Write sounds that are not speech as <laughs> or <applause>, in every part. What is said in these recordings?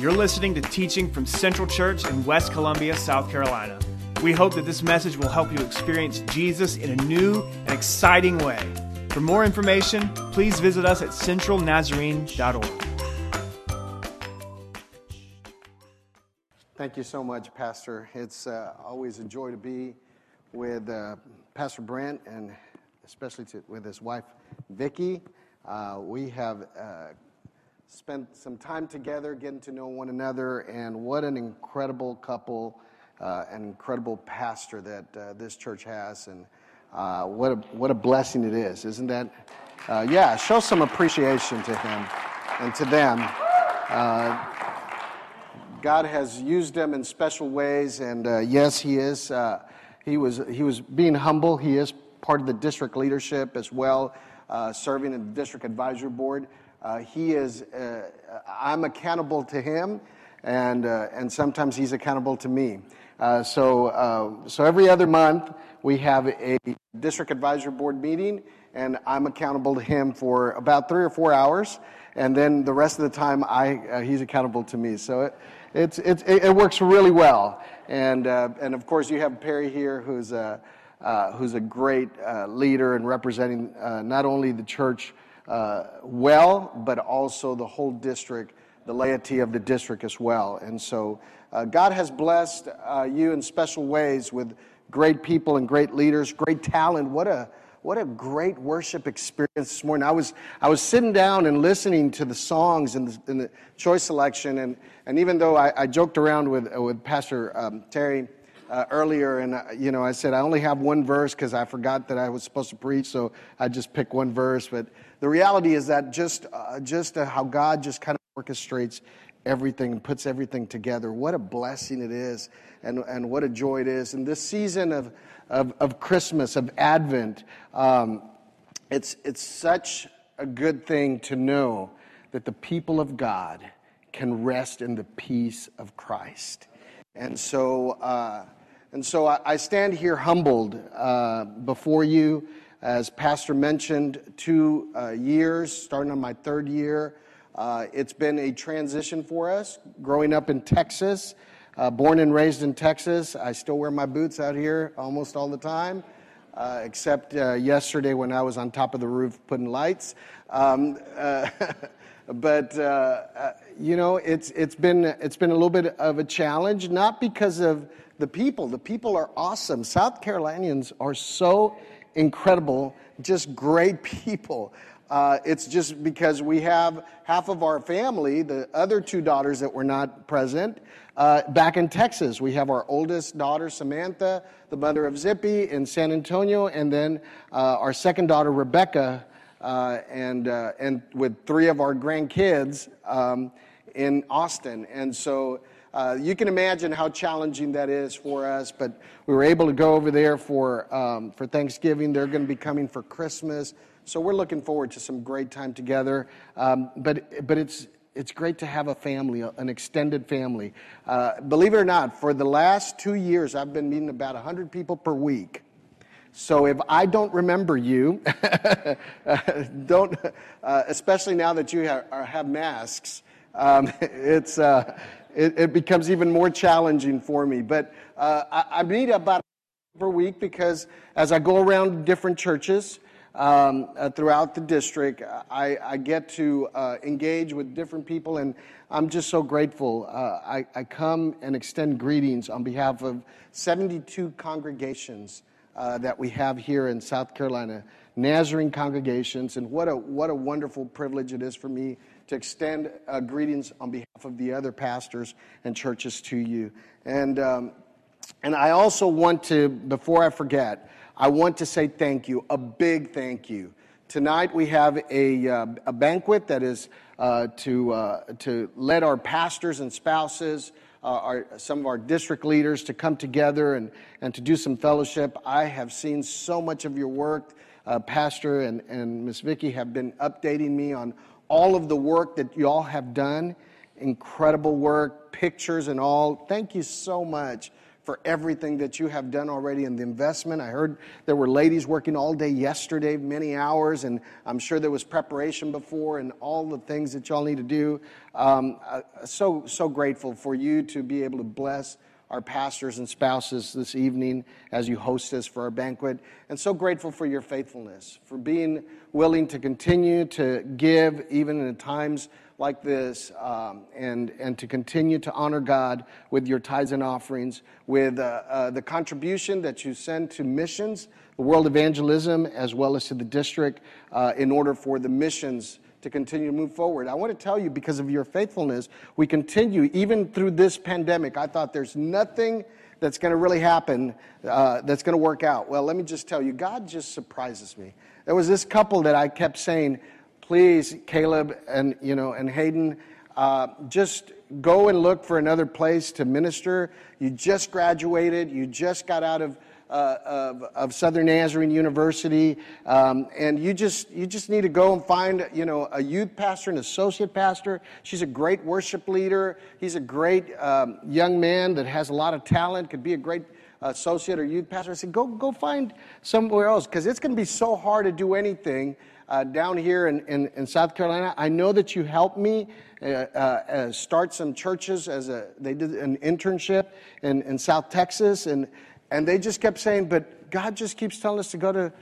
You're listening to teaching from Central Church in West Columbia, South Carolina. We hope that this message will help you experience Jesus in a new and exciting way. For more information, please visit us at centralnazarene.org. Thank you so much, Pastor. It's uh, always a joy to be with uh, Pastor Brent and especially to, with his wife, Vicki. Uh, we have uh, spent some time together getting to know one another, and what an incredible couple, uh, an incredible pastor that uh, this church has, and uh, what, a, what a blessing it is, isn't that? Uh, yeah, show some appreciation to him and to them. Uh, God has used them in special ways, and uh, yes, he is. he was he was being humble. He is part of the district leadership as well, serving in the district advisory board. Uh, he is, uh, I'm accountable to him, and, uh, and sometimes he's accountable to me. Uh, so, uh, so every other month, we have a district advisory board meeting, and I'm accountable to him for about three or four hours, and then the rest of the time, I, uh, he's accountable to me. So it, it's, it's, it works really well. And, and of course, you have Perry here, who's a, who's a great leader and representing not only the church uh, well, but also the whole district, the laity of the district as well. And so uh, God has blessed uh, you in special ways with great people and great leaders, great talent. What a what a great worship experience this morning. I was, I was sitting down and listening to the songs and the, the choice selection, and, and even though I, I joked around with, with Pastor um, Terry uh, earlier, and uh, you know, I said I only have one verse because I forgot that I was supposed to preach, so I just picked one verse. But the reality is that just, uh, just uh, how God just kind of orchestrates everything and puts everything together. What a blessing it is, and, and what a joy it is. And this season of, of, of Christmas, of Advent, um, it's, it's such a good thing to know that the people of God can rest in the peace of Christ. And so, uh, and so I, stand here humbled uh, before you as Pastor mentioned, two uh, years, starting on my third year. Uh, it's been a transition for us. Growing up in Texas, uh, born and raised in Texas, I still wear my boots out here almost all the time, uh, except uh, yesterday when I was on top of the roof putting lights. Um, uh, <laughs> but you know, it's it's been it's been a little bit of a challenge, not because of the people. The people are awesome. South Carolinians are so incredible, just great <laughs> people. Uh, it's just because we have half of our family, the other two daughters that were not present, uh, back in Texas. We have our oldest daughter, Samantha, the mother of Zippy, in San Antonio, and then uh, our second daughter, Rebecca, uh, and, uh, and with three of our grandkids um, in Austin. And so uh, you can imagine how challenging that is for us, but we were able to go over there for, um, for Thanksgiving. They're going to be coming for Christmas. So we're looking forward to some great time together. Um, but, but it's, it's great to have a family, an extended family. Uh, believe it or not, for the last two years, I've been meeting about 100 people per week. So if I don't remember you, <laughs> don't, uh, especially now that you have, have masks, um, <laughs> it's, uh, it, it becomes even more challenging for me. But uh, I, I meet about per week because as I go around different churches um, uh, throughout the district, I, I get to uh, engage with different people, and I'm just so grateful. Uh, I, I, come and extend greetings on behalf of 72 congregations uh, that we have here in South Carolina, Nazarene congregations, and what a, what a wonderful privilege it is for me to extend uh, greetings on behalf of the other pastors and churches to you. And, um, and I also want to, before I forget, I want to say thank you, a big thank you. Tonight we have a, uh, a banquet that is uh, to, uh, to let our pastors and spouses, uh, our, some of our district leaders to come together and, and to do some fellowship. I have seen so much of your work. Uh, Pastor and, and Miss Vicki have been updating me on all of the work that you all have done. Incredible work, pictures and all. Thank you so much for everything that you have done already in the investment. I heard there were ladies working all day yesterday, many hours, and I'm sure there was preparation before and all the things that y'all need to do. Um, uh, so, so grateful for you to be able to bless our pastors and spouses this evening as you host us for our banquet. And so grateful for your faithfulness, for being willing to continue to give even in times like this um, and, and to continue to honor God with your tithes and offerings, with uh, uh, the contribution that you send to missions, the world evangelism, as well as to the district uh, in order for the missions to continue to move forward. I want to tell you, because of your faithfulness, we continue, even through this pandemic. I thought there's nothing that's going to really happen uh, that's going to work out. Well, let me just tell you, God just surprises me. There was this couple that I kept saying, please, Caleb and, you know, and Hayden, uh, just go and look for another place to minister. You just graduated, you just got out of, uh, of, of, Southern Nazarene University, um, and you just, you just need to go and find, you know, a youth pastor, an associate pastor. She's a great worship leader. He's a great um, young man that has a lot of talent, could be a great associate or youth pastor. I said, go, go find somewhere else, because it's going to be so hard to do anything uh, down here in, in, in, South Carolina. I know that you helped me uh, uh, start some churches as a, they did an internship in, in South Texas, and, and they just kept saying, but God just keeps telling us to go to,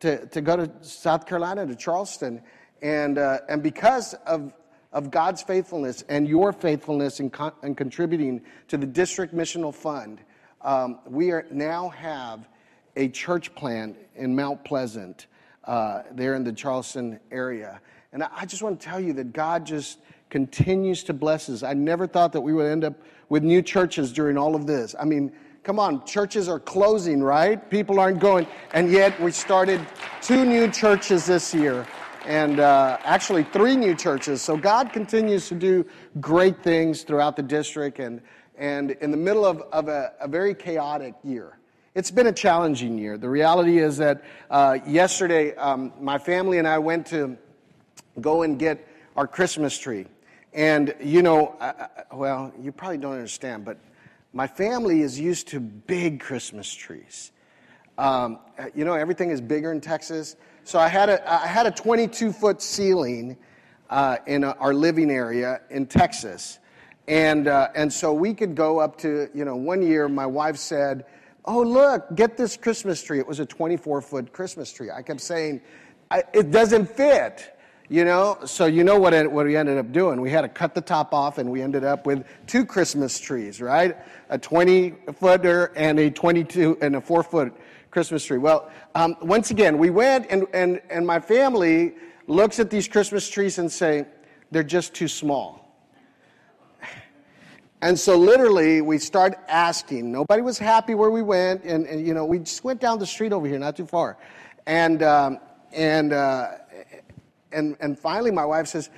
to, to go to South Carolina, to Charleston. And, uh, and because of, of God's faithfulness and your faithfulness in, in contributing to the district missional fund, um, we are, now have a church plant in Mount Pleasant uh, there in the Charleston area. And I just want to tell you that God just continues to bless us. I never thought that we would end up with new churches during all of this. I mean, come on, churches are closing, right? People aren't going. And yet we started two new churches this year and uh, actually three new churches. So God continues to do great things throughout the district and, and in the middle of, of a, a very chaotic year. It's been a challenging year. The reality is that uh, yesterday, um, my family and I went to go and get our Christmas tree. And, you know, I, well, you probably don't understand, but my family is used to big Christmas trees. Um, you know, everything is bigger in Texas. So I had a, I had a 22 foot ceiling uh, in a, our living area in Texas. And, uh, and so we could go up to, you know, one year my wife said, oh, look, get this Christmas tree. It was a 24 foot Christmas tree. I kept saying, it doesn't fit. You know, so you know what, it, what we ended up doing. We had to cut the top off, and we ended up with two Christmas trees, right? A 20 footer and a 22 and a four foot Christmas tree. Well, um, once again, we went, and, and, and my family looks at these Christmas trees and say, they're just too small. <sighs> And so literally we started asking. Nobody was happy where we went. And, and you know, we just went down the street over here, not too far. And, um, and, uh, and, and finally my wife says,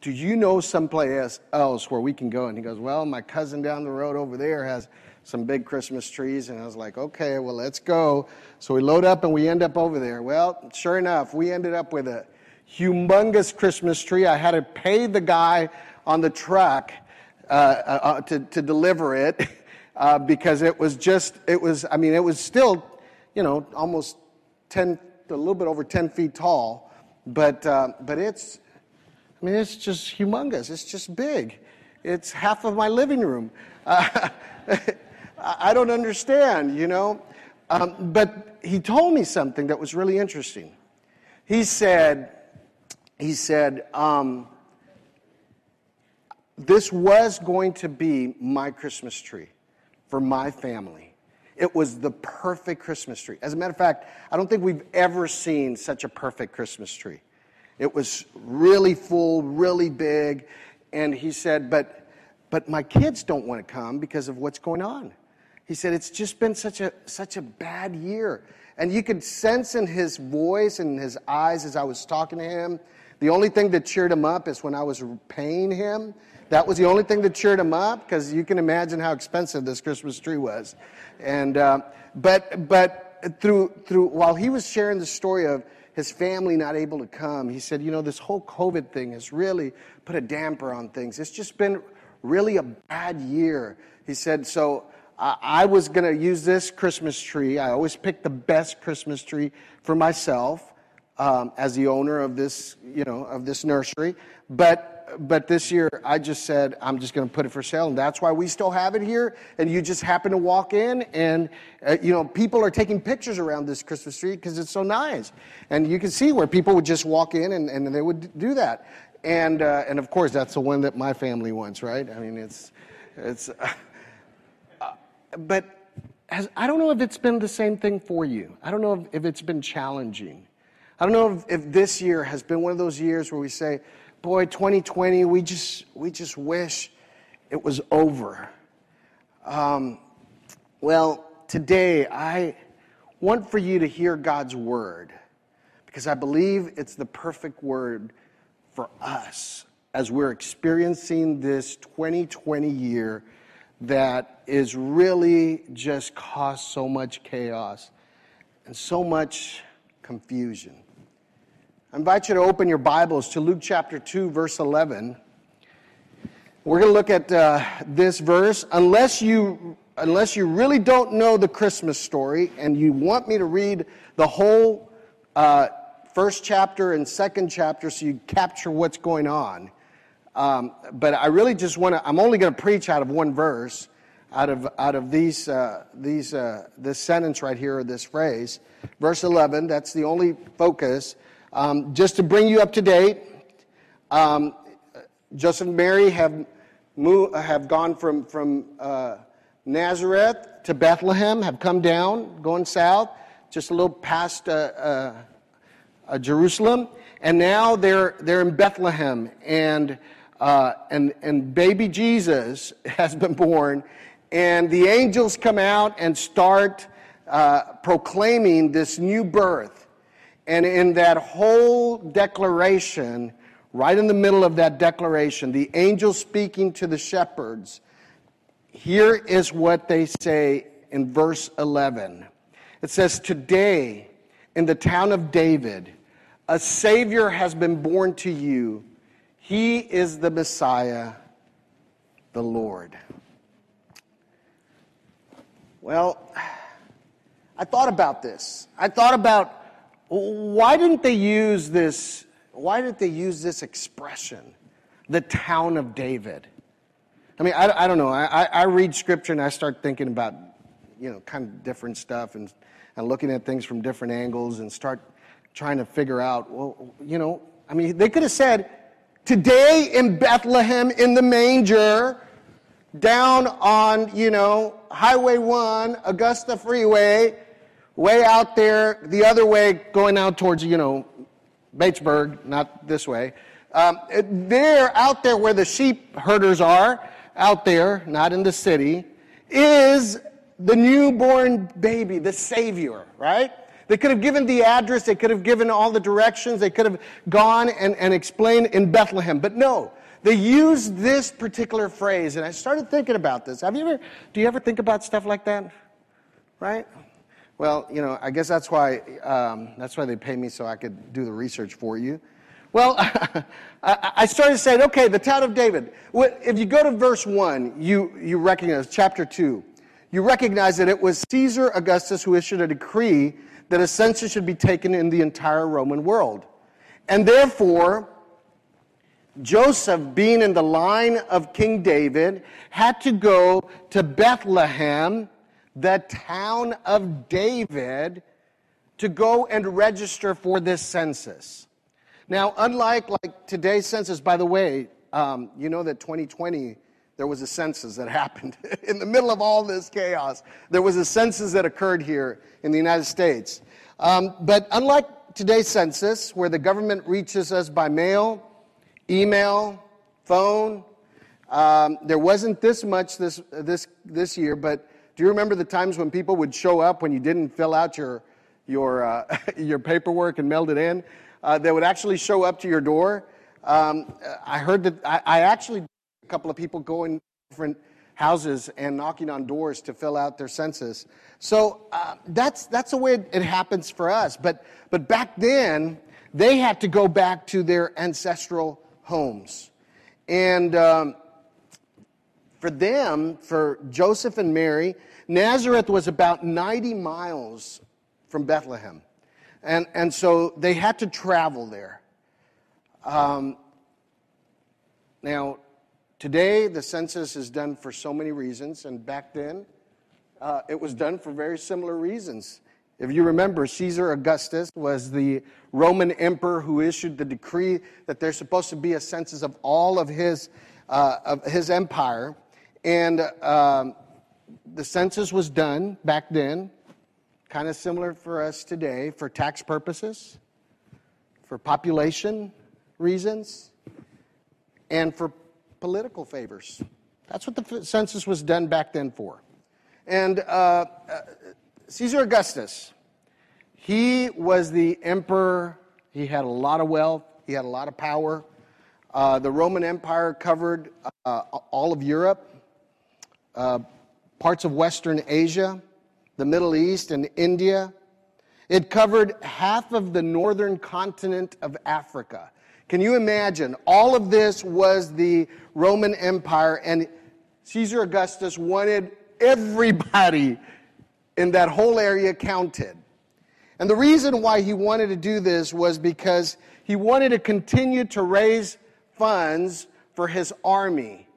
do you know someplace else where we can go? And he goes, well, my cousin down the road over there has some big Christmas trees. And I was like, okay, well, let's go. So we load up and we end up over there. Well, sure enough, we ended up with a humongous Christmas tree. I had to pay the guy on the truck uh, uh, uh, to, to deliver it <laughs> uh, because it was just, it was, I mean, it was still, you know, almost 10, a little bit over 10 feet tall, but, uh, but it's, I mean, it's just humongous. It's just big. It's half of my living room. <laughs> Uh, I don't understand, you know. Um, but he told me something that was really interesting. He said, he said, um, this was going to be my Christmas tree for my family. It was the perfect Christmas tree. As a matter of fact, I don't think we've ever seen such a perfect Christmas tree. It was really full, really big. And he said, but, but my kids don't want to come because of what's going on. He said, it's just been such a, such a bad year. And you could sense in his voice and his eyes as I was talking to him, the only thing that cheered him up is when I was paying him that was the only thing that cheered him up because you can imagine how expensive this Christmas tree was. And, uh, but, but through, through, while he was sharing the story of his family not able to come, he said, you know, this whole COVID thing has really put a damper on things. It's just been really a bad year. He said, so I, was going to use this Christmas tree. I always pick the best Christmas tree for myself um, as the owner of this, you know, of this nursery. But but this year I just said I'm just going to put it for sale, and that's why we still have it here. And you just happen to walk in, and uh, you know people are taking pictures around this Christmas tree because it's so nice, and you can see where people would just walk in and, and they would do that. And uh, and of course that's the one that my family wants, right? I mean it's it's. <laughs> Uh, but has, I don't know if it's been the same thing for you. I don't know if, if it's been challenging. I don't know if, if this year has been one of those years where we say, boy, 2020, we just, we just wish it was over. Um, well, today I want for you to hear God's word because I believe it's the perfect word for us as we're experiencing this 2020 year that is really just caused so much chaos and so much confusion. I invite you to open your Bibles to Luke chapter 2, verse 11. We're going to look at uh, this verse. Unless you, unless you really don't know the Christmas story and you want me to read the whole uh, first chapter and second chapter so you capture what's going on. Um, but I really just want to, I'm only going to preach out of one verse, out of, out of these, uh, these, uh, this sentence right here, or this phrase. Verse 11, that's the only focus. Um, just to bring you up to date, um, Joseph and Mary have, moved, have gone from, from uh, Nazareth to Bethlehem, have come down, going south, just a little past uh, uh, uh Jerusalem, and now they're, they're in Bethlehem, and, uh, and, and baby Jesus <laughs> has been born, and the angels come out and start uh, proclaiming this new birth. And in that whole declaration, right in the middle of that declaration, the angel speaking to the shepherds, here is what they say in verse 11. It says, Today, in the town of David, a Savior has been born to you. He is the Messiah, the Lord. Well, I thought about this. I thought about why didn't they use this? Why didn't they use this expression, the town of David? I mean, I, I don't know. I, I read scripture and I start thinking about, you know, kind of different stuff and, and looking at things from different angles and start trying to figure out, well, you know, I mean, they could have said, today in Bethlehem in the manger, down on, you know, Highway 1, Augusta Freeway, way out there, the other way, going out towards, you know, Batesburg, not this way. Um, there, out there where the sheep herders are, out there, not in the city, is the newborn baby, the Savior, right? They could have given the address, they could have given all the directions, they could have gone and, and explained in Bethlehem. But no, they used this particular phrase, and I started thinking about this. Have you ever, do you ever think about stuff like that? Right? Well, you know, I guess that's why, um, that's why they pay me so I could do the research for you. Well, <laughs> I started saying, okay, the town of David. If you go to verse 1, you, you recognize, chapter 2, you recognize that it was Caesar Augustus who issued a decree that a census should be taken in the entire Roman world. And therefore, Joseph, being in the line of King David, had to go to Bethlehem the town of David to go and register for this census. Now, unlike like today's census, by the way, um, you know that 2020 there was a census that <laughs> happened in the middle of all this chaos. There was a census that occurred here in the United States. Um, but unlike today's census, where the government reaches us by mail, email, phone, um, there wasn't this much this this this year, but do you remember the times when people would show up when you didn't fill out your, your, uh, <laughs> your paperwork and mailed it in? Uh, they would actually show up to your door. Um, I heard that I, I actually a couple of people going different houses and knocking on doors to fill out their census. So uh, that's that's the way it, it, happens for us. But but back then they had to go back to their ancestral homes, and um, for them, for Joseph and Mary, Nazareth was about 90 miles from Bethlehem. And, and so they had to travel there. Um, now, today the census is done for so many reasons, and back then uh, it was done for very similar reasons. If you remember, Caesar Augustus was the Roman emperor who issued the decree that there's supposed to be a census of all of his, uh, of his empire. And um, the census was done back then, kind of similar for us today, for tax purposes, for population reasons, and for political favors. That's what the census was done back then for. And uh, uh Caesar Augustus, he was the emperor. He had a lot of wealth, he had a lot of power. Uh, the Roman Empire covered uh, all of Europe, uh, parts of Western Asia, the Middle East, and India. It covered half of the northern continent of Africa. Can you imagine? All of this was the Roman Empire, and Caesar Augustus wanted everybody in that whole area counted. And the reason why he wanted to do this was because he wanted to continue to raise funds for his army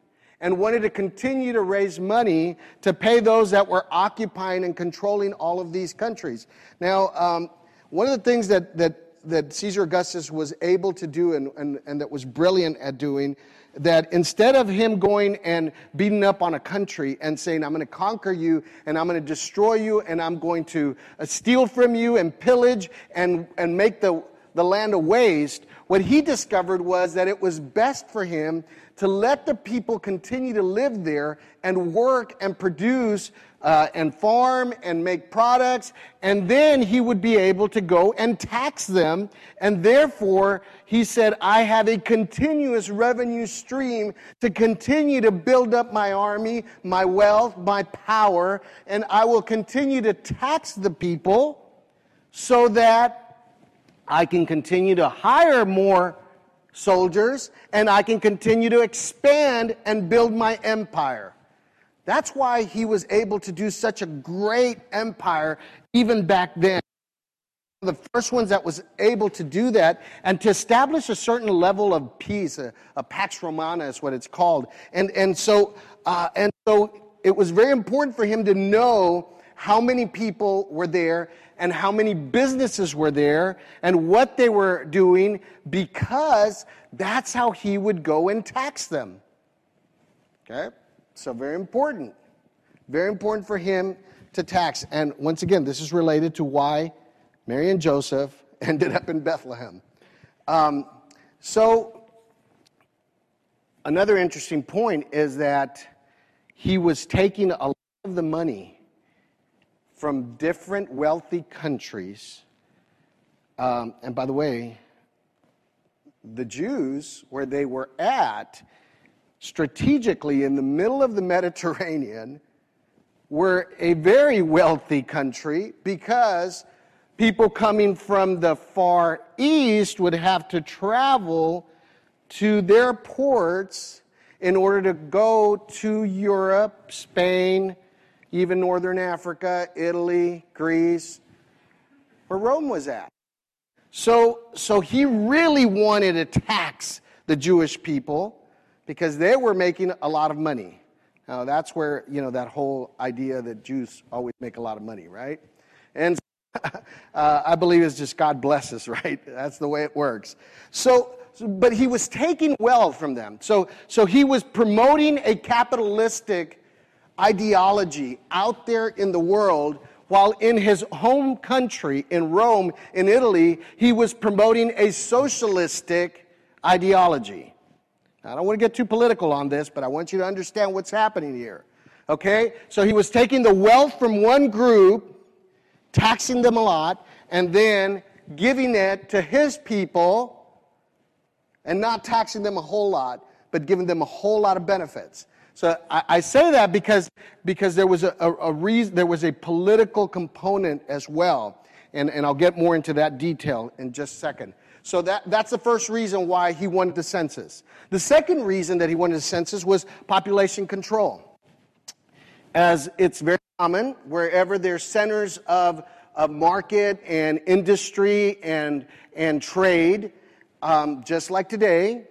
and wanted to continue to raise money to pay those that were occupying and controlling all of these countries. Now, um, one of the things that, that, that Caesar Augustus was able to do and, and, and that was brilliant at doing that instead of him going and beating up on a country and saying, I'm going to conquer you and I'm going to destroy you and I'm going to uh, steal from you and pillage and, and make the, the land a waste, what he discovered was that it was best for him to let the people continue to live there and work and produce uh, and farm and make products, and then he would be able to go and tax them. And therefore, he said, I have a continuous revenue stream to continue to build up my army, my wealth, my power, and I will continue to tax the people so that I can continue to hire more soldiers and I can continue to expand and build my empire. That's why he was able to do such a great empire even back then. The first ones that was able to do that and to establish a certain level of peace, a, a pax romana is what it's called. And, and, so, uh, and so it was very important for him to know how many people were there and how many businesses were there and what they were doing because that's how he would go and tax them. Okay? So, very important. Very important for him to tax. And once again, this is related to why Mary and Joseph <laughs> ended up in Bethlehem. Um, so, another interesting point is that he was taking a lot of the money from different wealthy countries. Um, and by the way, the Jews, where they were at, strategically in the middle of the <laughs> Mediterranean were a very wealthy country because people coming from the far east would have to travel to their ports in order to go to Europe, Spain, even northern Africa, Italy, Greece, where Rome was at. So, so he really wanted to tax the Jewish people because they were making a lot of money. Now, that's where, you know, that whole idea that Jews always make a lot of money, right? And <laughs> uh, I believe it's just God bless us, <laughs> right? That's the way it works. So, but he was taking wealth from them. So, so he was promoting a capitalistic ideology out there in the world while in his home country, in Rome, in Italy, he was promoting a socialistic ideology. I don't want to get too political on this, but I want you to understand what's happening here. Okay? So he was taking the wealth from one group, taxing them a lot, and then giving it to his people and not taxing them a whole lot, but giving them a whole lot of benefits. So I, I say that because, because there, was a, a, a reason, there was a political component as well. And, and I'll get more into that detail in just a second. So that, that's the first reason why he wanted the census. The second reason that he wanted the census was population control. As it's very common, wherever there's centers of, of market and industry and, and trade, um, just like today,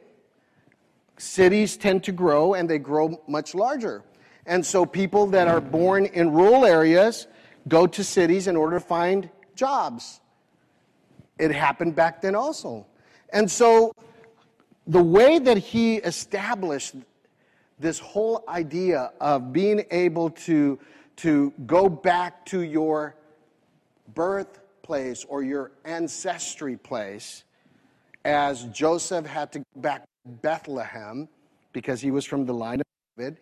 cities tend to grow and they grow much larger. And so people that are born in rural areas go to cities in order to find jobs. It happened back then also. And so the way that he established this whole idea of being able to, to go back to your birthplace or your ancestry place, as Joseph had to go back Bethlehem because he was from the line of David,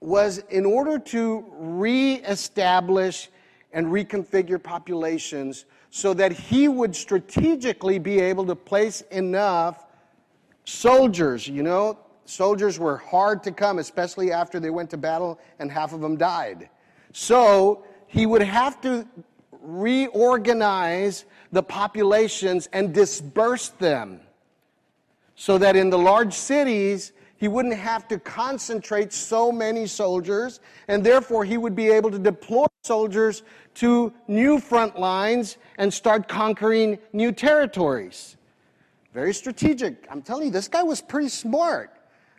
was in order to reestablish and reconfigure populations so that he would strategically be able to place enough soldiers. You know, soldiers were hard to come, especially after they went to battle and half of them died. So he would have to reorganize the populations and disperse them so that in the large cities, he wouldn't have to concentrate so many soldiers, and therefore he would be able to deploy soldiers to new front lines and start conquering new territories. Very strategic. I'm telling you, this guy was pretty smart.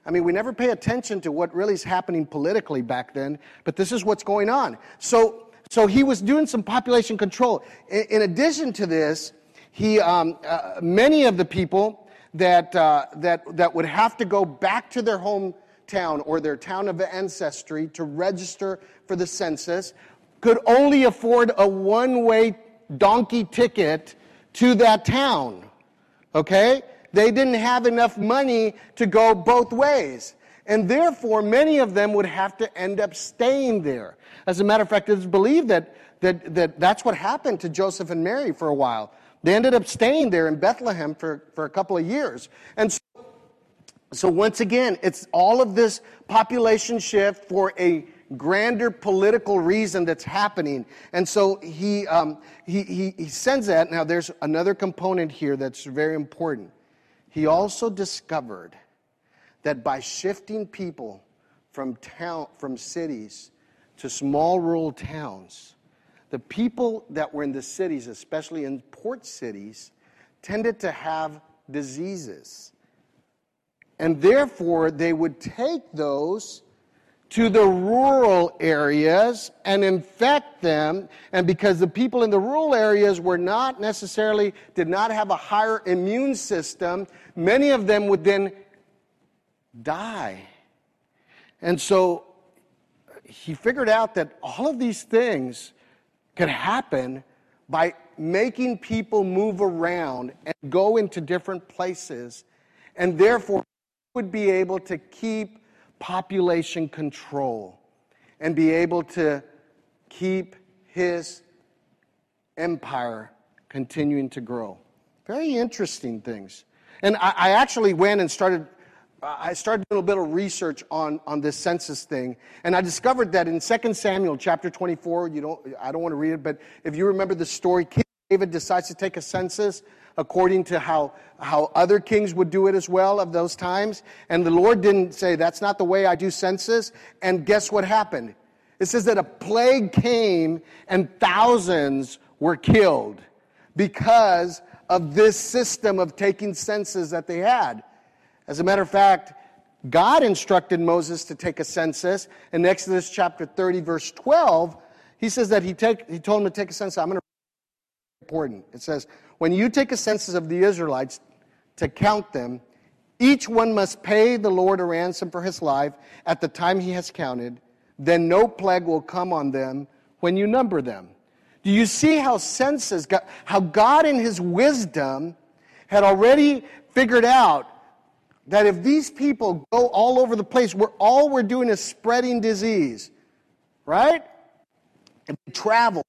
I mean, we never pay attention to what really is happening politically back then, but this is what's going on. So, so he was doing some population control. In, in addition to this, he, um, uh, many of the people that, uh, that, that would have to go back to their hometown or their town of ancestry to register for the census could only afford a one way donkey ticket to that town. Okay? They didn't have enough money to go both ways. And therefore, many of them would have to end up staying there. As a matter of fact, it's believed that, that, that that's what happened to Joseph and Mary for a while. They ended up staying there in Bethlehem for, for a couple of years. And so, so, once again, it's all of this population shift for a grander political reason that's happening. And so he, um, he, he, he sends that. Now, there's another component here that's very important. He also discovered that by shifting people from, town, from cities to small rural towns, the people that were in the cities, especially in port cities, tended to have diseases. And therefore, they would take those to the rural areas and infect them. And because the people in the rural areas were not necessarily, did not have a higher immune system, many of them would then die. And so he figured out that all of these things could happen by making people move around and go into different places, and therefore would be able to keep population control and be able to keep his empire continuing to grow. Very interesting things. And I, I actually went and started I started doing a little bit of research on, on this census thing, and I discovered that in 2 Samuel chapter 24, you don't, I don't want to read it, but if you remember the story, King David decides to take a census according to how, how other kings would do it as well of those times. And the Lord didn't say, That's not the way I do census. And guess what happened? It says that a plague came and thousands were killed because of this system of taking census that they had. As a matter of fact, God instructed Moses to take a census. In Exodus chapter 30, verse 12, he says that he, take, he told him to take a census. I'm going to important. It says, when you take a census of the Israelites to count them, each one must pay the Lord a ransom for his life at the time he has counted. Then no plague will come on them when you number them. Do you see how census, how God in his wisdom had already figured out that if these people go all over the place, where all we're doing is spreading disease, right? If And travel,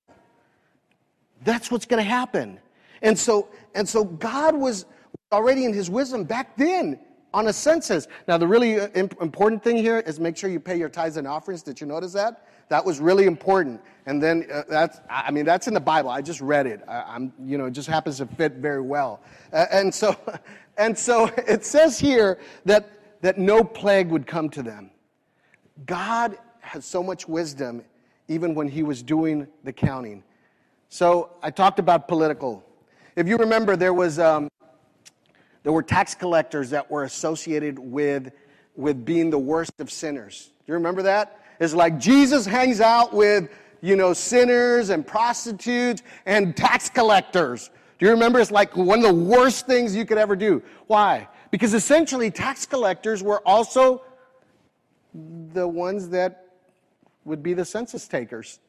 that's what's going to happen. And so, and so God was already in his wisdom back then on a census. Now, the really uh, important thing here is make sure you pay your tithes and offerings. Did you notice that? That was really important. And then uh, that's, I mean, that's in the Bible. I just read it. I, am you know, it just happens to fit very well. Uh, and so, <laughs> and so <laughs> it says here that, that no plague would come to them. God has so much wisdom even when he was doing the counting. So I talked about political. If you remember, there was um, there were tax collectors that were associated with with being the worst of sinners. Do you remember that? It's like Jesus hangs out with you know sinners and prostitutes and tax collectors. You remember? It's like one of the worst things you could ever do. Why? Because essentially, tax collectors were also the ones that would be the census takers.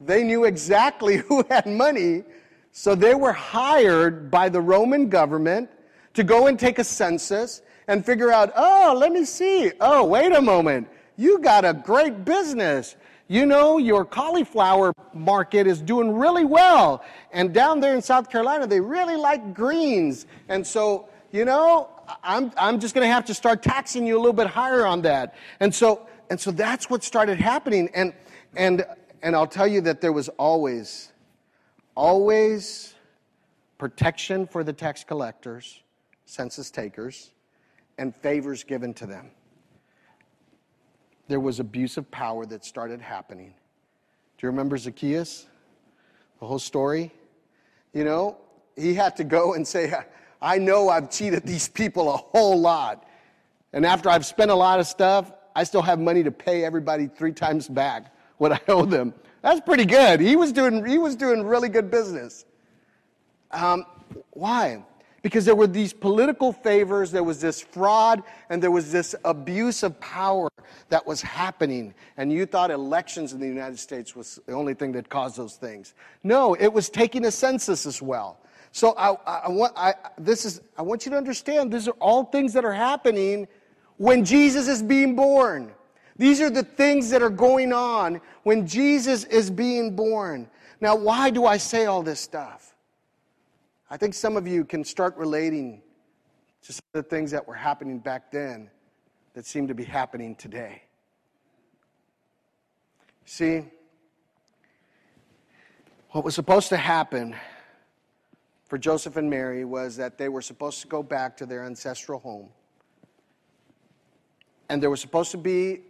They knew exactly <laughs> who had money, so they were hired by the Roman government to go and take a census and figure out, oh, let me see. Oh, wait a moment. You got a great business. You know, your cauliflower market is doing really well. And down there in South Carolina, they really like greens. And so, you know, I'm, I'm just going to have to start taxing you a little bit higher on that. And so, and so that's what started happening. And, and, and I'll tell you that there was always, always protection for the tax collectors, census takers, and favors given to them. There was abuse of power that started happening. Do you remember Zacchaeus? The whole story? You know, he had to go and say, I know I've cheated these people a whole lot. And after I've spent a lot of stuff, I still have money to pay everybody three times back what I owe them. That's pretty good. He was doing, he was doing really good business. Um, why? Because there were these political favors, there was this fraud, and there was this abuse of power that was happening. And you thought elections in the United States was the only thing that caused those things. No, it was taking a census as well. So I, I, want, I, this is, I want you to understand these are all things that are happening when Jesus is being born. These are the things that are going on when Jesus is being born. Now, why do I say all this stuff? I think some of you can start relating to some of the things that were happening back then that seem to be happening today. See, what was supposed to happen for Joseph and Mary was that they were supposed to go back to their ancestral home and there was supposed to be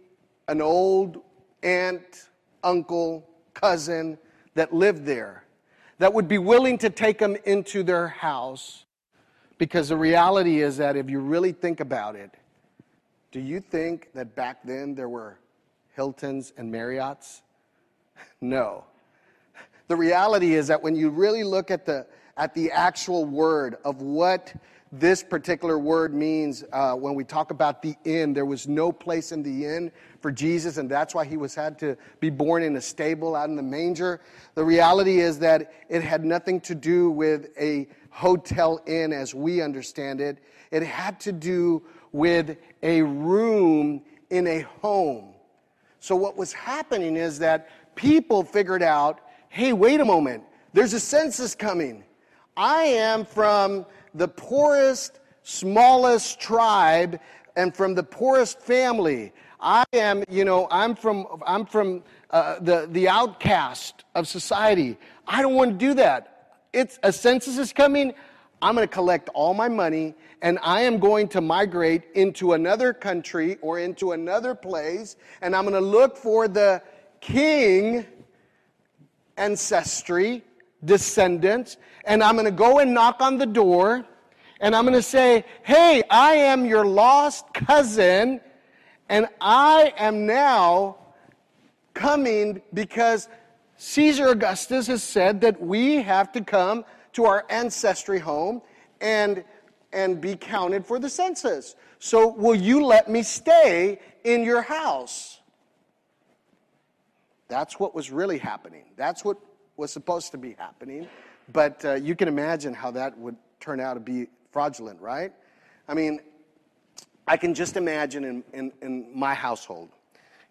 an old aunt, uncle, cousin that lived there that would be willing to take them into their house. Because the reality is that if you really think about it, do you think that back then there were Hiltons and Marriotts? <laughs> No. The reality is that when you really look at the, at the actual word of what this particular word means uh, when we talk about the inn. There was no place in the inn for Jesus, and that's why he was had to be born in a stable out in the manger. The reality is that it had nothing to do with a hotel inn as we understand it. It had to do with a room in a home. So what was happening is that people figured out, hey, wait a moment, there's a census coming. I am from the poorest, smallest tribe and from the poorest family. I am, you know, I'm from, I'm from uh, the, the outcast of society. I don't want to do that. It's, a census is coming. I'm going to collect all my money and I am going to migrate into another country or into another place and I'm going to look for the king ancestry descendants, and I'm going to go and knock on the door, and I'm going to say, Hey, I am your lost cousin, and I am now coming because Caesar Augustus has said that we have to come to our ancestry home and, and be counted for the census. So, will you let me stay in your house? That's what was really happening. That's what was supposed to be happening. But uh, you can imagine how that would turn out to be fraudulent, right? I mean, I can just imagine in, in, in my household.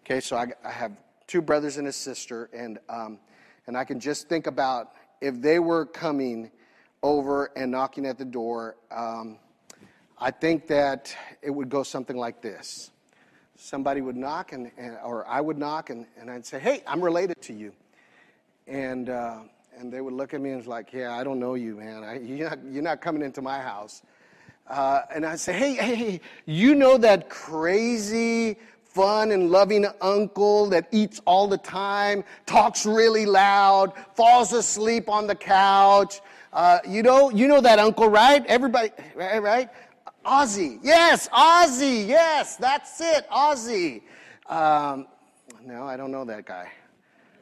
Okay, so I, I, have two brothers and a sister, and, um, and I can just think about if they were coming over and knocking at the door. Um, I think that it would go something like this. Somebody would knock, and, and or I would knock, and, and I'd say, Hey, I'm related to you. And, uh, and they would look at me and was like, Yeah, I don't know you, man. I, you're, not, you're not coming into my house. Uh, and I'd say, Hey, hey, hey, you know that crazy, fun and loving uncle that eats all the time, talks really loud, falls asleep on the couch. Uh, you know, you know that uncle, right? Everybody, right? right? Ozzy. Yes, Ozzy. Yes, that's it, Ozzy. Um, no, I don't know that guy.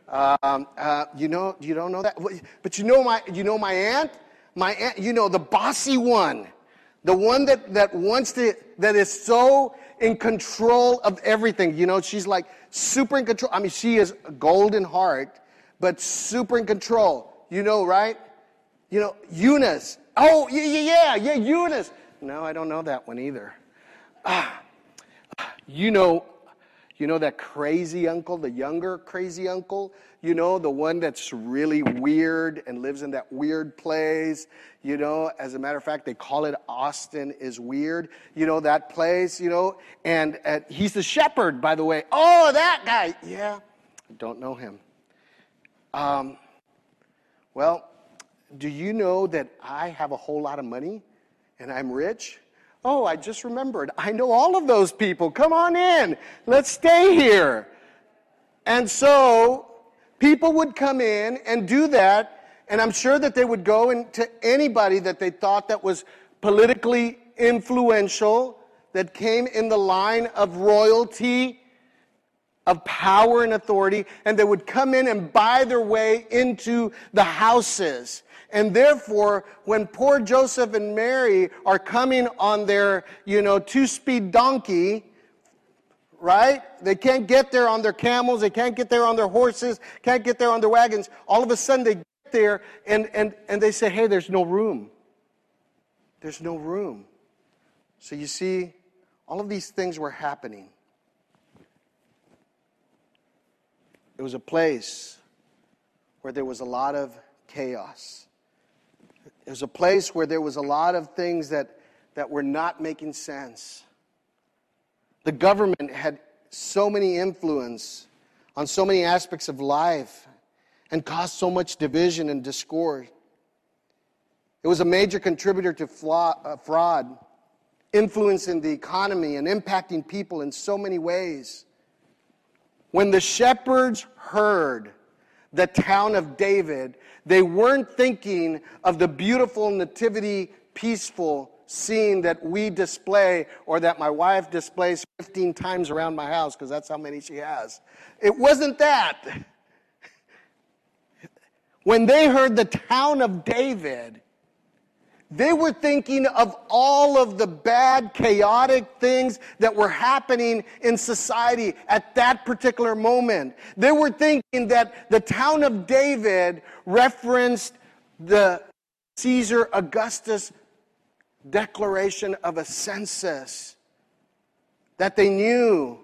Um, uh, you know, you don't know that, but you know my, you know my aunt, my aunt. You know the bossy one, the one that that wants to, that is so in control of everything. You know, she's like super in control. I mean, she is a golden heart, but super in control. You know, right? You know, Eunice. Oh, yeah, yeah, yeah, yeah, Eunice. No, I don't know that one either. Ah, you know, you know that crazy uncle, the younger crazy uncle? You know, the one that's really weird and lives in that weird place. You know, as a matter of fact, they call it Austin is Weird. You know, that place, you know, and uh, he's the shepherd, by the way. Oh, that guy. Yeah, I don't know him. Um, well, do you know that I have a whole lot of money? and I'm rich? Oh, I just remembered. I know all of those people. Come on in. Let's stay here. And so people would come in and do that. And I'm sure that they would go into anybody that they thought that was politically influential, that came in the line of royalty, of power and authority, and they would come in and buy their way into the houses. And therefore, when poor Joseph and Mary are coming on their, you know, two speed donkey, right? They can't get there on their camels, they can't get there on their horses, can't get there on their wagons. All of a sudden, they get there and, and, and they say, hey, there's no room. There's no room. So you see, all of these things were happening. It was a place where there was a lot of chaos. It was a place where there was a lot of things that, that were not making sense. The government had so many influence on so many aspects of life and caused so much division and discord. It was a major contributor to uh, fraud, influencing the economy and impacting people in so many ways. When the shepherds heard the town of David, they weren't thinking of the beautiful nativity, peaceful scene that we display or that my wife displays 15 times around my house because that's how many she has. It wasn't that. <laughs> When they heard the town of David, they were thinking of all of the bad, chaotic things that were happening in society at that particular moment. They were thinking that the town of David referenced the Caesar Augustus declaration of a census that they knew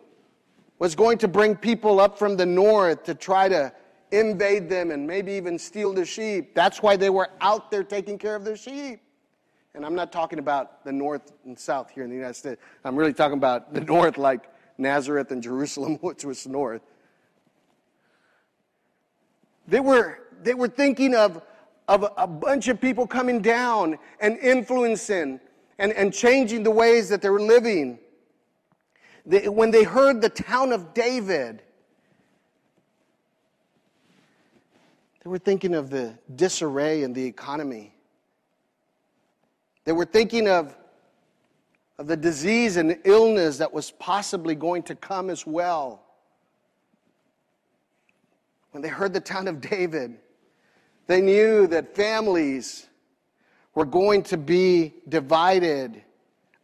was going to bring people up from the north to try to invade them and maybe even steal their sheep. That's why they were out there taking care of their sheep. And I'm not talking about the north and south here in the United States. I'm really talking about the north, like Nazareth and Jerusalem, <laughs> which was north. They were, they were thinking of, of a bunch of people coming down and influencing and, and changing the ways that they were living. They, when they heard the town of David, they were thinking of the disarray in the economy they were thinking of, of the disease and illness that was possibly going to come as well. When they heard the town of David, they knew that families were going to be divided,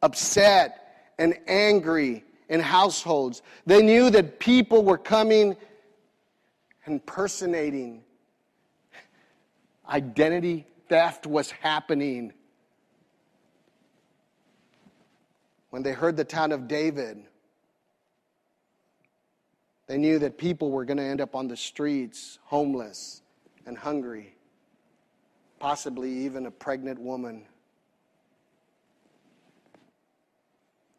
upset, and angry in households. They knew that people were coming impersonating. Identity theft was happening. When they heard the town of David, they knew that people were going to end up on the streets, homeless and hungry, possibly even a pregnant woman.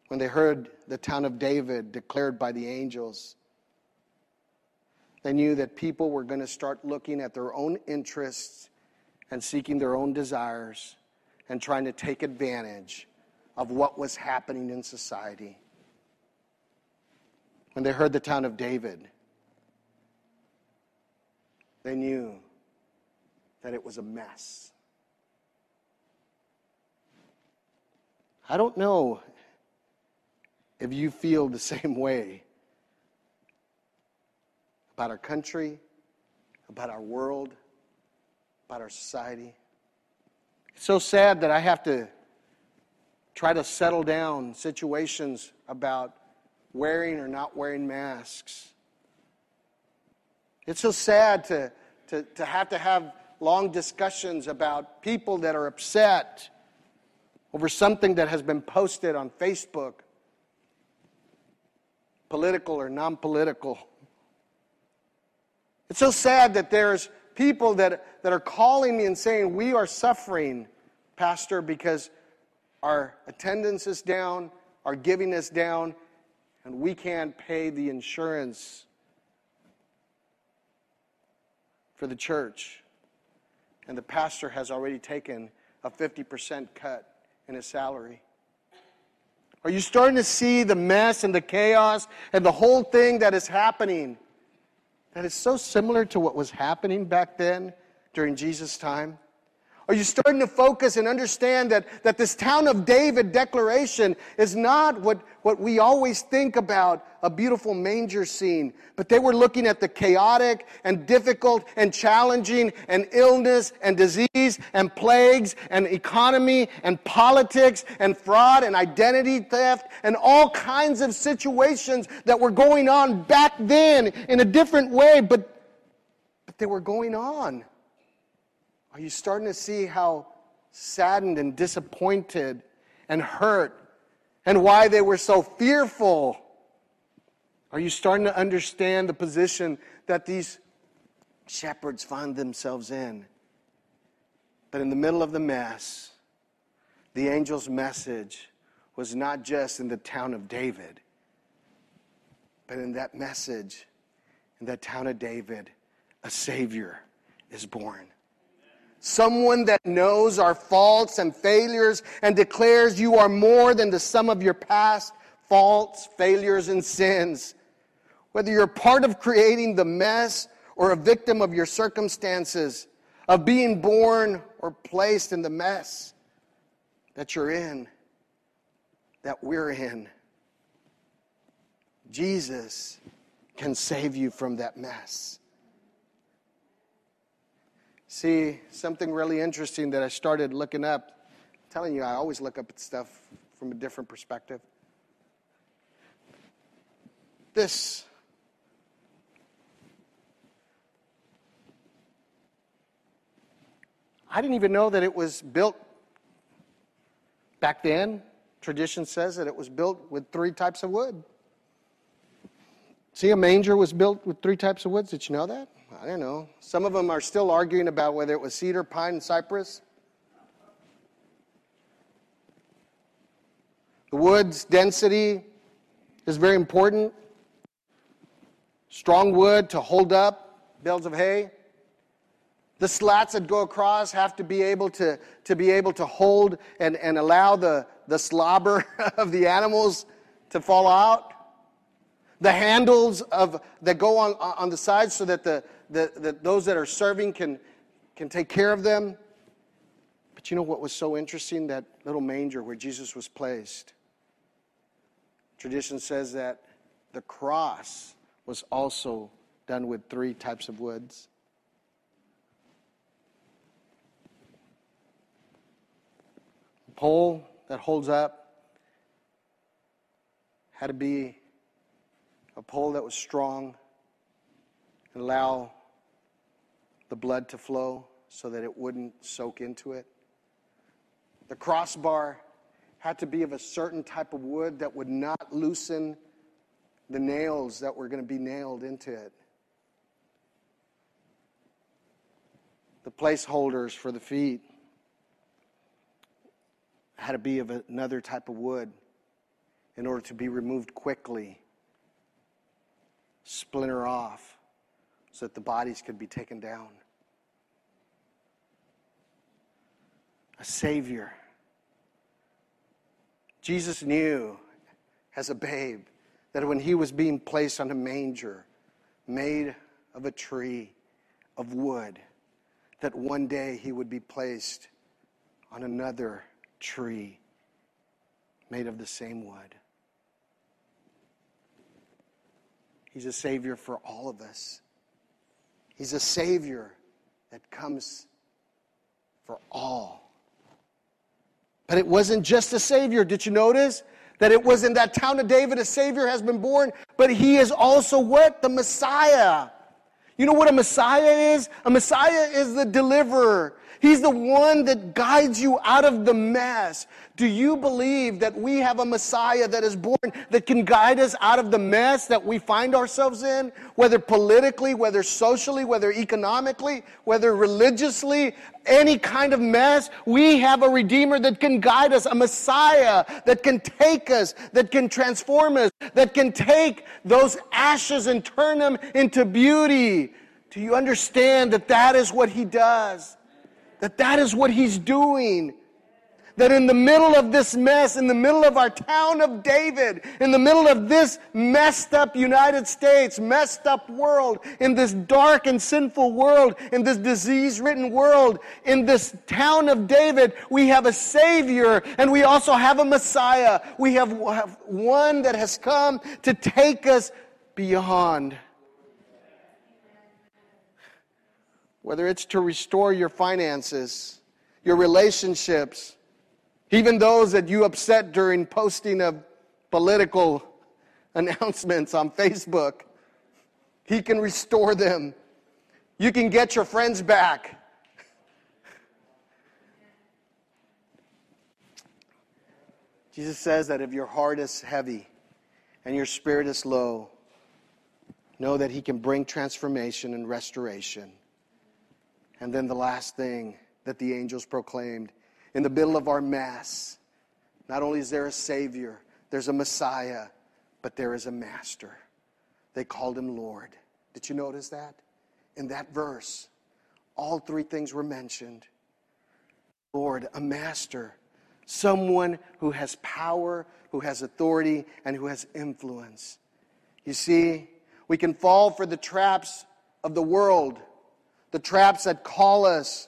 when they heard the town of David declared by the angels. They knew that people were going to start looking at their own interests and seeking their own desires and trying to take advantage of what was happening in society. When they heard the town of David, they knew that it was a mess. I don't know if you feel the <laughs> same way about our country, about our world, about our society. It's so sad that I have to try to settle down situations about wearing or not wearing masks. It's so sad to, to, to have to have long discussions about people that are upset over something that has been posted on Facebook, political or non political. It's so sad that there's people that, that are calling me and saying, We are suffering, Pastor, because our attendance is down, our giving is down, and we can't pay the insurance for the church. And the pastor has already taken a 50% cut in his salary. Are you starting to see the mess and the chaos and the whole thing that is happening? That is so similar to what was happening back then during Jesus' time. Are you starting to focus and understand that, that this town of David declaration is not what, what we always think about a beautiful manger scene, but they were looking at the chaotic and difficult and challenging and illness and disease and plagues and economy and politics and fraud and identity theft and all kinds of situations that were going on back then in a different way, but, but they were going on. Are you starting to see how saddened and disappointed and hurt and why they were so fearful? Are you starting to understand the position that these shepherds find themselves in? But in the middle of the mess, the angel's message was not just in the town of David, but in that message, in that town of David, a Savior is born. Someone that knows our faults and failures and declares you are more than the sum of your past faults, failures, and sins. Whether you're part of creating the mess or a victim of your circumstances, of being born or placed in the mess that you're in, that we're in, Jesus can save you from that mess. See, something really interesting that I started looking up. I'm telling you, I always look up at stuff from a different perspective. This I didn't even know that it was built back then. Tradition says that it was built with three types of wood. See, a manger was built with three types of woods. Did you know that? I don't know. Some of them are still arguing about whether it was cedar, pine, and cypress. The wood's density is very important. Strong wood to hold up bales of hay. The slats that go across have to be able to, to be able to hold and, and allow the, the slobber <laughs> of the animals to fall out. The handles of, that go on, on the sides so that the, that, that those that are serving can, can take care of them. But you know what was so interesting? That little manger where Jesus was placed. Tradition says that the cross was also done with three types of woods. The pole that holds up had to be a pole that was strong and allow the blood to flow so that it wouldn't soak into it. The crossbar had to be of a certain type of wood that would not loosen the nails that were going to be nailed into it. The placeholders for the feet had to be of another type of wood. in order to be removed quickly, splinter off, so that the bodies could be taken down. A Savior. Jesus knew as a babe that when he was being placed on a manger made of a tree of wood, that one day he would be placed on another tree made of the same wood. He's a Savior for all of us. He's a Savior that comes for all. But it wasn't just a Savior. Did you notice? That it was in that town of David a Savior has been born, but He is also what? The Messiah. You know what a Messiah is? A Messiah is the deliverer. He's the one that guides you out of the mess. Do you believe that we have a Messiah that is born that can guide us out of the mess that we find ourselves in, whether politically, whether socially, whether economically, whether religiously, any kind of mess? We have a Redeemer that can guide us, a Messiah that can take us, that can transform us, that can take those ashes and turn them into beauty. Do you understand that that is what He does? That that is what he's doing. That in the middle of this mess, in the middle of our town of David, in the middle of this messed up United States, messed up world, in this dark and sinful world, in this disease ridden world, in this town of David, we have a Savior and we also have a Messiah. We have one that has come to take us beyond whether it's to restore your finances, your relationships, even those that you upset during posting of political <laughs> announcements on Facebook. He can restore them. You can get your friends back. <laughs> Jesus says that if your heart is heavy and your spirit is low, know that He can bring transformation and restoration. And then the last thing that the angels proclaimed in the middle of our Mass, not only is there a Savior, there's a Messiah, but there is a Master. They called him Lord. Did you notice that? In that verse, all three things were mentioned Lord, a Master, someone who has power, who has authority, and who has influence. You see, we can fall for the traps of the world the traps that call us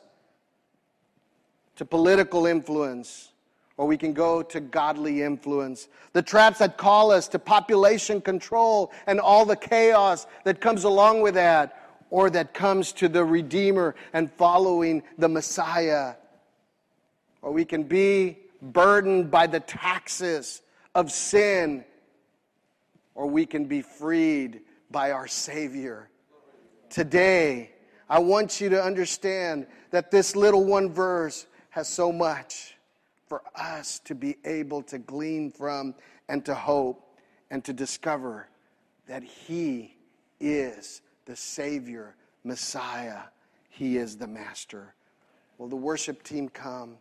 to political influence, or we can go to godly influence. The traps that call us to population control and all the chaos that comes along with that, or that comes to the Redeemer and following the Messiah. Or we can be burdened by the taxes of sin, or we can be freed by our Savior. Today, I want you to understand that this little one verse has so much for us to be able to glean from and to hope and to discover that He is the Savior, Messiah. He is the Master. Will the worship team come?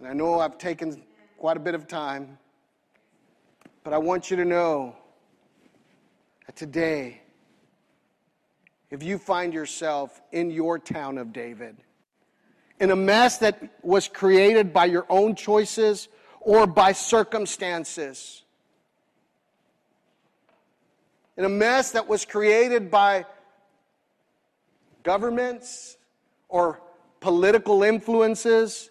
And I know I've taken quite a bit of time, but I want you to know that today, if you find yourself in your town of David, in a mess that was created by your own choices or by circumstances, in a mess that was created by governments or political influences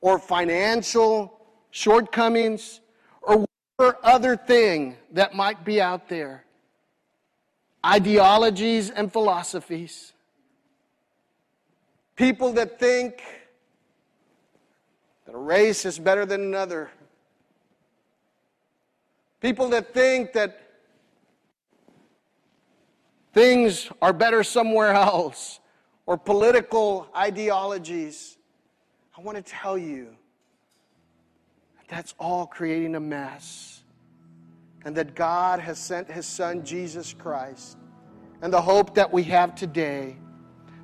or financial shortcomings or whatever other thing that might be out there ideologies and philosophies. People that think that a race is better than another. People that think that things are better somewhere else or political ideologies. I want to tell you that that's all creating a mess and that God has sent his son Jesus Christ. And the hope that we have today,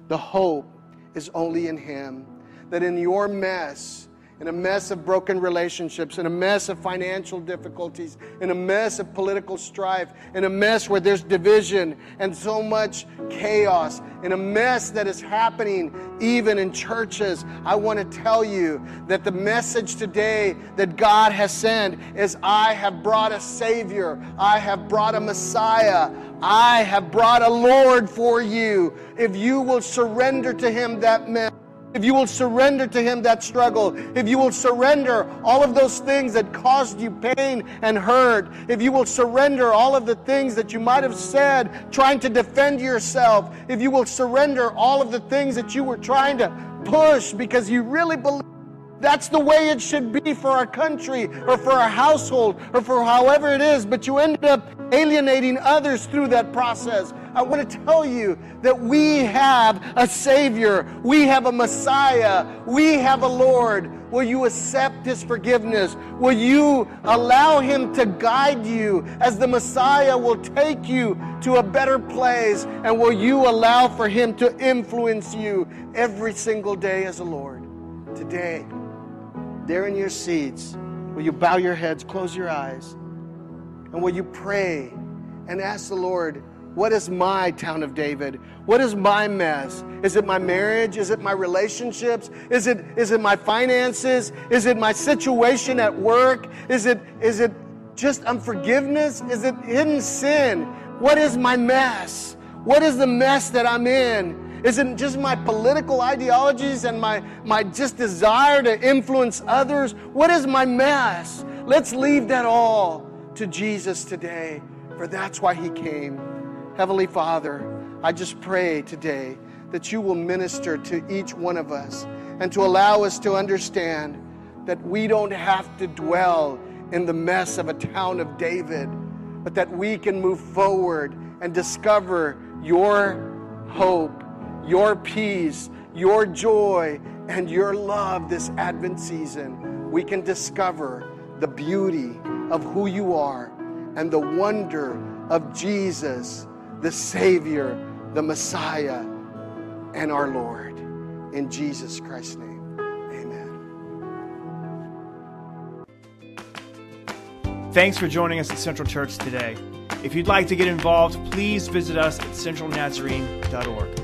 the hope is only in him. That in your mess, in a mess of broken relationships, in a mess of financial difficulties, in a mess of political strife, in a mess where there's division and so much chaos, in a mess that is happening even in churches, I want to tell you that the message today that God has sent is I have brought a Savior, I have brought a Messiah, I have brought a Lord for you. If you will surrender to Him that mess, if you will surrender to Him that struggle, if you will surrender all of those things that caused you pain and hurt, if you will surrender all of the things that you might have said trying to defend yourself, if you will surrender all of the things that you were trying to push because you really believe that's the way it should be for our country or for our household or for however it is, but you end up alienating others through that process. I want to tell you that we have a Savior, we have a Messiah, we have a Lord. Will you accept His forgiveness? Will you allow Him to guide you as the Messiah will take you to a better place? And will you allow for Him to influence you every single day as a Lord? Today, there in your seats, will you bow your heads, close your eyes, and will you pray and ask the Lord, what is my town of David? What is my mess? Is it my marriage? Is it my relationships? Is it, is it my finances? Is it my situation at work? Is it, is it just unforgiveness? Is it hidden sin? What is my mess? What is the mess that I'm in? Is it just my political ideologies and my, my just desire to influence others? What is my mess? Let's leave that all to Jesus today, for that's why He came. Heavenly Father, I just pray today that you will minister to each one of us and to allow us to understand that we don't have to dwell in the mess of a town of David, but that we can move forward and discover your hope your peace, your joy, and your love this Advent season, we can discover the beauty of who you are and the wonder of Jesus, the Savior, the Messiah, and our Lord. In Jesus Christ's name, amen. Thanks for joining us at Central Church today. If you'd like to get involved, please visit us at centralnazarene.org.